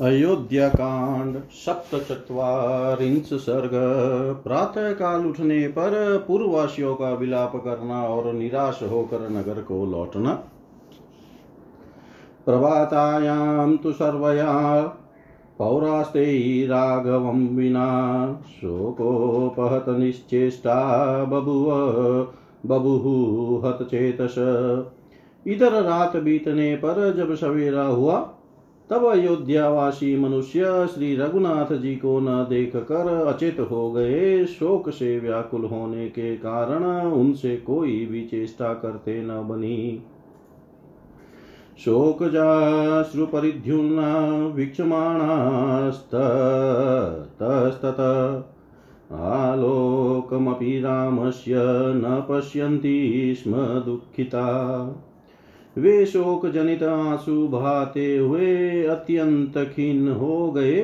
अयोध्याकांड, सप्तचत्वारिंश सर्ग प्रातः काल उठने पर पूर्ववासियों का विलाप करना और निराश होकर नगर को लौटना। प्रभातायां तु सर्वया, पौरास्ते राघवं विना, शोकोपहत निश्चेष्टा बभुव, बभुः हतचेतस। इधर रात बीतने पर जब सवेरा हुआ तब अयोध्यावासी मनुष्य श्री रघुनाथ जी को न देख कर अचेत हो गए। शोक से व्याकुल होने के कारण उनसे कोई भी चेष्टा करते न बनी। शोक शोकजाश्रुपरिद्युम्ना वीक्षमाणास्ततस्तत। आलोकमपि रामस्य न पश्यन्ति स्म दुःखिता। वे शोक जनित आँसू बहाते हुए अत्यंत खिन्न हो गए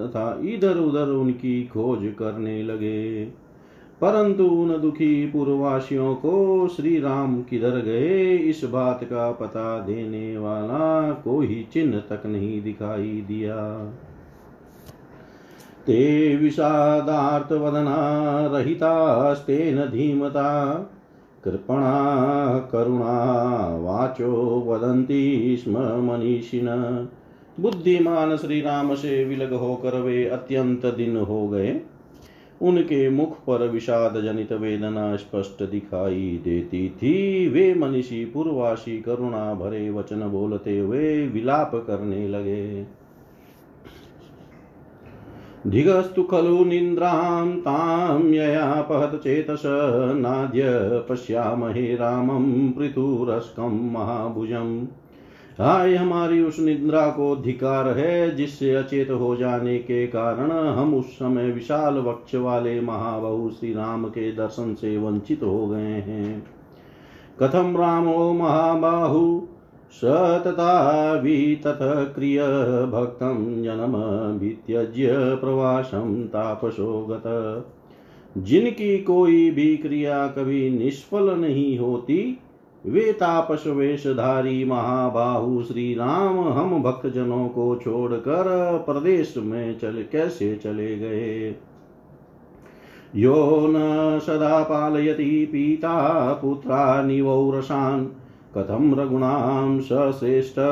तथा इधर उधर उनकी खोज करने लगे। परंतु उन दुखी पूर्ववासियों को श्री राम किधर गए, इस बात का पता देने वाला कोई चिन्ह तक नहीं दिखाई दिया। ते विषादार्थ विषादार्तवदना रहितास्तेन धीमता कृपणा, करुणा, वाचो, वदन्ति स्म मनीषिण। बुद्धिमान श्री राम से विलग होकर वे अत्यंत दिन हो गए। उनके मुख पर विषाद जनित वेदना स्पष्ट दिखाई देती थी। वे मनीषी, पूर्वासी, करुणा भरे वचन बोलते हुए विलाप करने लगे। धिगस्तु खलु निन्द्रां तां पहतचेतस नाद्य पश्यामहे रामं पृथुरस्कं महाभुजम्। हाय हमारी उस निद्रा को धिकार है, जिससे अचेत हो जाने के कारण हम उस समय विशाल वक्ष वाले महाबहु श्री राम के दर्शन से वंचित हो गए हैं। कथम रामो महाबाहु स तथा विततः क्रिय भक्तं जनमभित्यज्य प्रवासं तापसो गत जिनकी कोई भी क्रिया कभी निष्फल नहीं होती, वे तापस वेशधारी महाबाहु श्री राम हम भक्तजनों को छोड़कर प्रदेश में चल कैसे चले गए? यो न सदा पालयति पिता पुत्रा निवौरसान् कथं रघुणां सश्रेष्ठस्त्यक्त्वा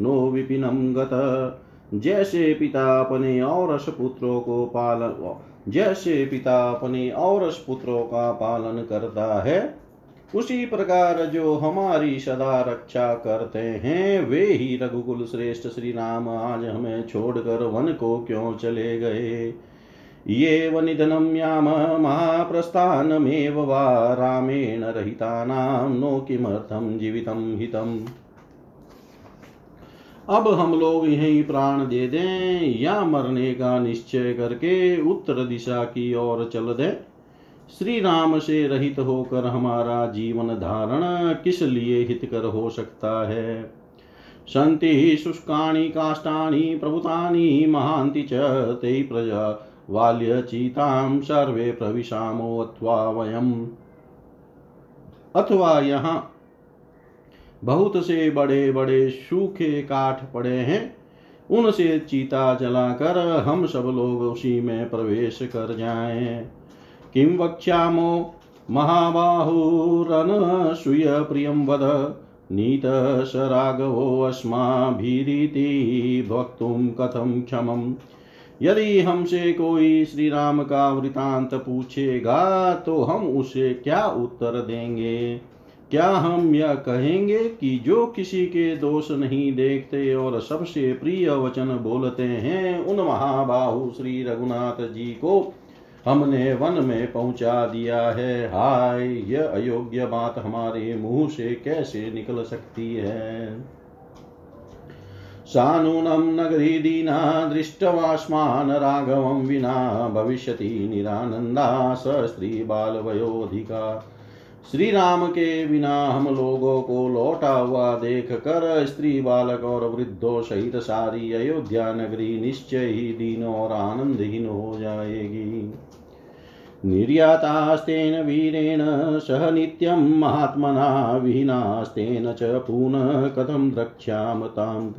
नो विपिनं गत। जैसे पिता अपने और पुत्रों को पालन जैसे पिता अपने और पुत्रों का पालन करता है, उसी प्रकार जो हमारी सदा रक्षा करते हैं, वे ही रघुकुल श्रेष्ठ श्री राम आज हमें छोड़कर वन को क्यों चले गए? येव निधनं याम, महाप्रस्थानमेव वा रामेण रहितानां नो किमर्थं जीवितं हितम्। अब हम लोग यही प्राण दे दें, या मरने का निश्चय करके उत्तर दिशा की ओर चल दें। श्री राम से रहित होकर हमारा जीवन धारण किस लिए हितकर हो सकता है? सन्ति शुष्काणि काष्ठानि प्रभुतानि, महान्ति च प्रजा। बाल्यचीतां सर्वे प्रविशामो अथवा वयम्। अथवा यहाँ बहुत से बड़े बड़े सूखे काठ पड़े हैं, उनसे चीता जलाकर हम सब लोग उसी में प्रवेश कर जाएँ। किं वक्ष्यामो? महाबाहुरनसूय प्रियं वद नीतश राघवोऽस्माभिरीति वक्तुं कथं क्षमम्। यदि हमसे कोई श्री राम का वृतांत पूछेगा तो हम उसे क्या उत्तर देंगे? क्या हम यह कहेंगे कि जो किसी के दोष नहीं देखते और सबसे प्रिय वचन बोलते हैं, उन महाबाहु श्री रघुनाथ जी को हमने वन में पहुँचा दिया है। हाय, यह अयोग्य बात हमारे मुँह से कैसे निकल सकती है? सानूनं नगरी दीना दृष्टवास्मान् राघवं विना भविष्यति निरानन्दा स स्त्रीबालवयोधिका श्री राम के बिना हम लोगों को लौटा हुआ देख कर स्त्री बालक और वृद्धों सहित सारी अयोध्या नगरी निश्चय ही दीन और आनंदहीन हो जाएगी। निर्यातास्तेन वीरेण सह नित्यं महात्मना विहीनास्तेन च पुनः कथं द्रक्ष्याम तां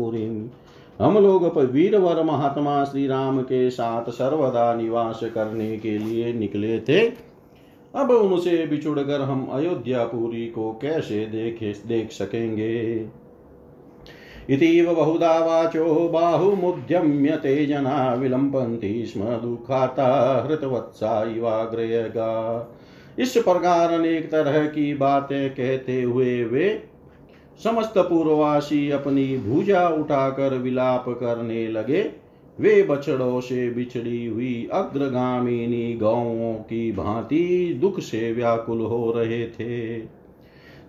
हम लोग वीरवर महात्मा श्री राम के साथ सर्वदा निवास करने के लिए निकले थे। अब उनसे बिछुड़कर हम अयोध्यापुरी को कैसे देखे, देख सकेंगे? इतीव बहुधा वाचो, बाहुमुद्यम्य ते जना विलम्बन्ति स्म दुःखाता हृतवत्सा इवाग्रयगा। इस प्रकार अनेक तरह की बातें कहते हुए वे समस्त पूर्ववासी अपनी भुजा उठाकर विलाप करने लगे। वे बछड़ों से बिछड़ी हुई अग्रगामिनी गौों की भांति दुख से व्याकुल हो रहे थे।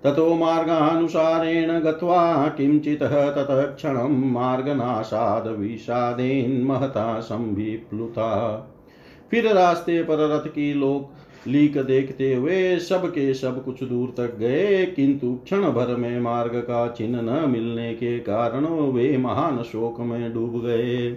ततो मार्गानुसारेण गत्वा किञ्चित् ततः क्षणं मार्गनाशाद् विषादेन्महता संविप्लुता। फिर रास्ते पर रथ की लोक लीक देखते हुए सब के सब कुछ दूर तक गए, किंतु क्षण भर में मार्ग का चिन्ह न मिलने के कारण वे महान शोक में डूब गए।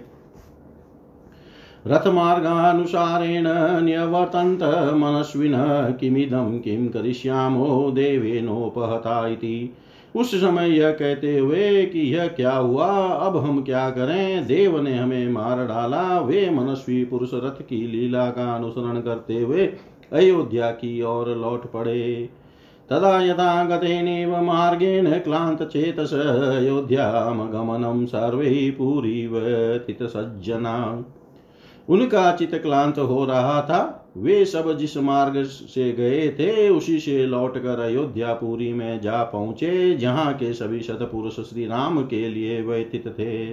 रथमार्गानुसारेण न्यवर्तन्त मनस्विन किमिदं किं करिष्यामो देवेनोपहता इति। उस समय यह कहते हुए कि यह क्या हुआ? अब हम क्या करें? देव ने हमें मार डाला। वे मनस्वी पुरुष रथ की लीला का अनुसरण करते हुए अयोध्या की ओर लौट पड़े। तदा यथा गतेनेव मार्गेण क्लान्तचेतस अयोध्यामगमनं सर्वैः पूरीवतितसज्जना उनका चित क्लांत हो रहा था। वे सब जिस मार्ग से गए थे, उसी से लौटकर अयोध्यापुरी में जा पहुँचे, जहाँ के सभी शतपुरुष श्री राम के लिए व्यतीत थे।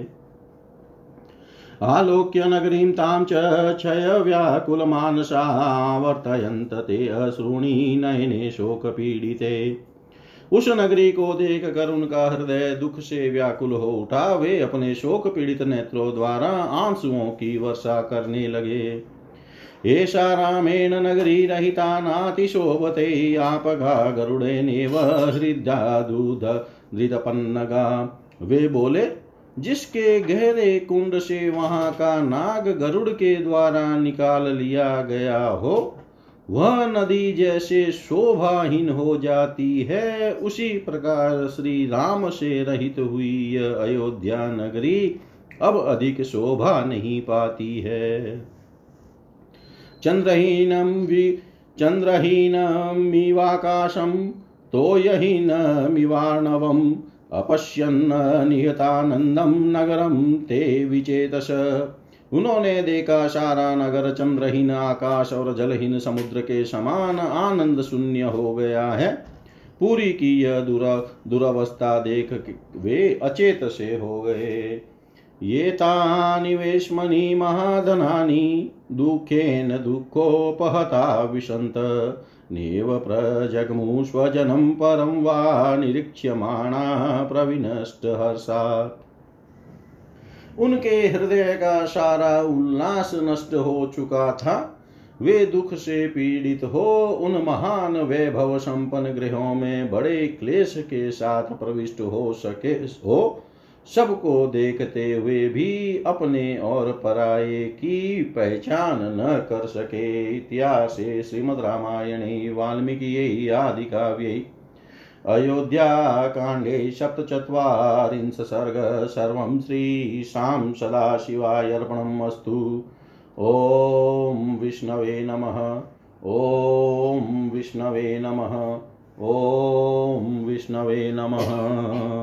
आलोक्य नगरीं तां च क्षयव्याकुलमानसा वर्तयन्त ते अश्रूणि नयने शोकपीडिते। उस नगरी को देख कर उनका हृदय दुख से व्याकुल हो उठा। वे अपने शोक पीड़ित नेत्रों द्वारा आंसुओं की वर्षा करने लगे। एषा रामेण नगरी रहिता नातिशोभते गरुडेनेव हृदा दूध धृतपन्नगा वे बोले, जिसके गहरे कुंड से वहाँ का नाग गरुड़ के द्वारा निकाल लिया गया हो वह नदी जैसे शोभाहीन हो जाती है, उसी प्रकार श्री राम से रहित हुई यह अयोध्या नगरी अब अधिक शोभा नहीं पाती है। चंद्रहीनम वि चंद्रहीनमिवाकाशम तोयहीनमिवार्णवम् अपश्यन्न निहतानंदम नगरम ते विचेतस। उन्होंने देखा सारा नगर चंद्रहीन आकाश और जलहीन समुद्र के समान आनंद शून्य हो गया है। पूरी की यह दुरावस्था देख वे अचेत से हो गए। ये तानि वेश्मनि महाधनानि, दुःखेन दुःखोपहता विशन्त नेव प्रजग्मु स्वजनं परं वा निरीक्ष्यमाणा प्रविनष्टहर्षात् उनके हृदय का सारा उल्लास नष्ट हो चुका था। वे दुख से पीड़ित हो, उन महान वैभव संपन्न गृहों में बड़े क्लेश के साथ प्रविष्ट हो सके, हो। सबको देखते हुए भी अपने और पराये की पहचान न कर सके। इतिहास श्रीमद रामायणे, वाल्मीकि आदि काव्य। अयोध्याकाण्डे सप्तचत्वारिंश सर्ग सर्वं श्रीशां सदाशिवायर्पणम् अस्तु। ॐ विष्णवे नमः। ॐ विष्णवे नमः। ॐ विष्णवे नमः।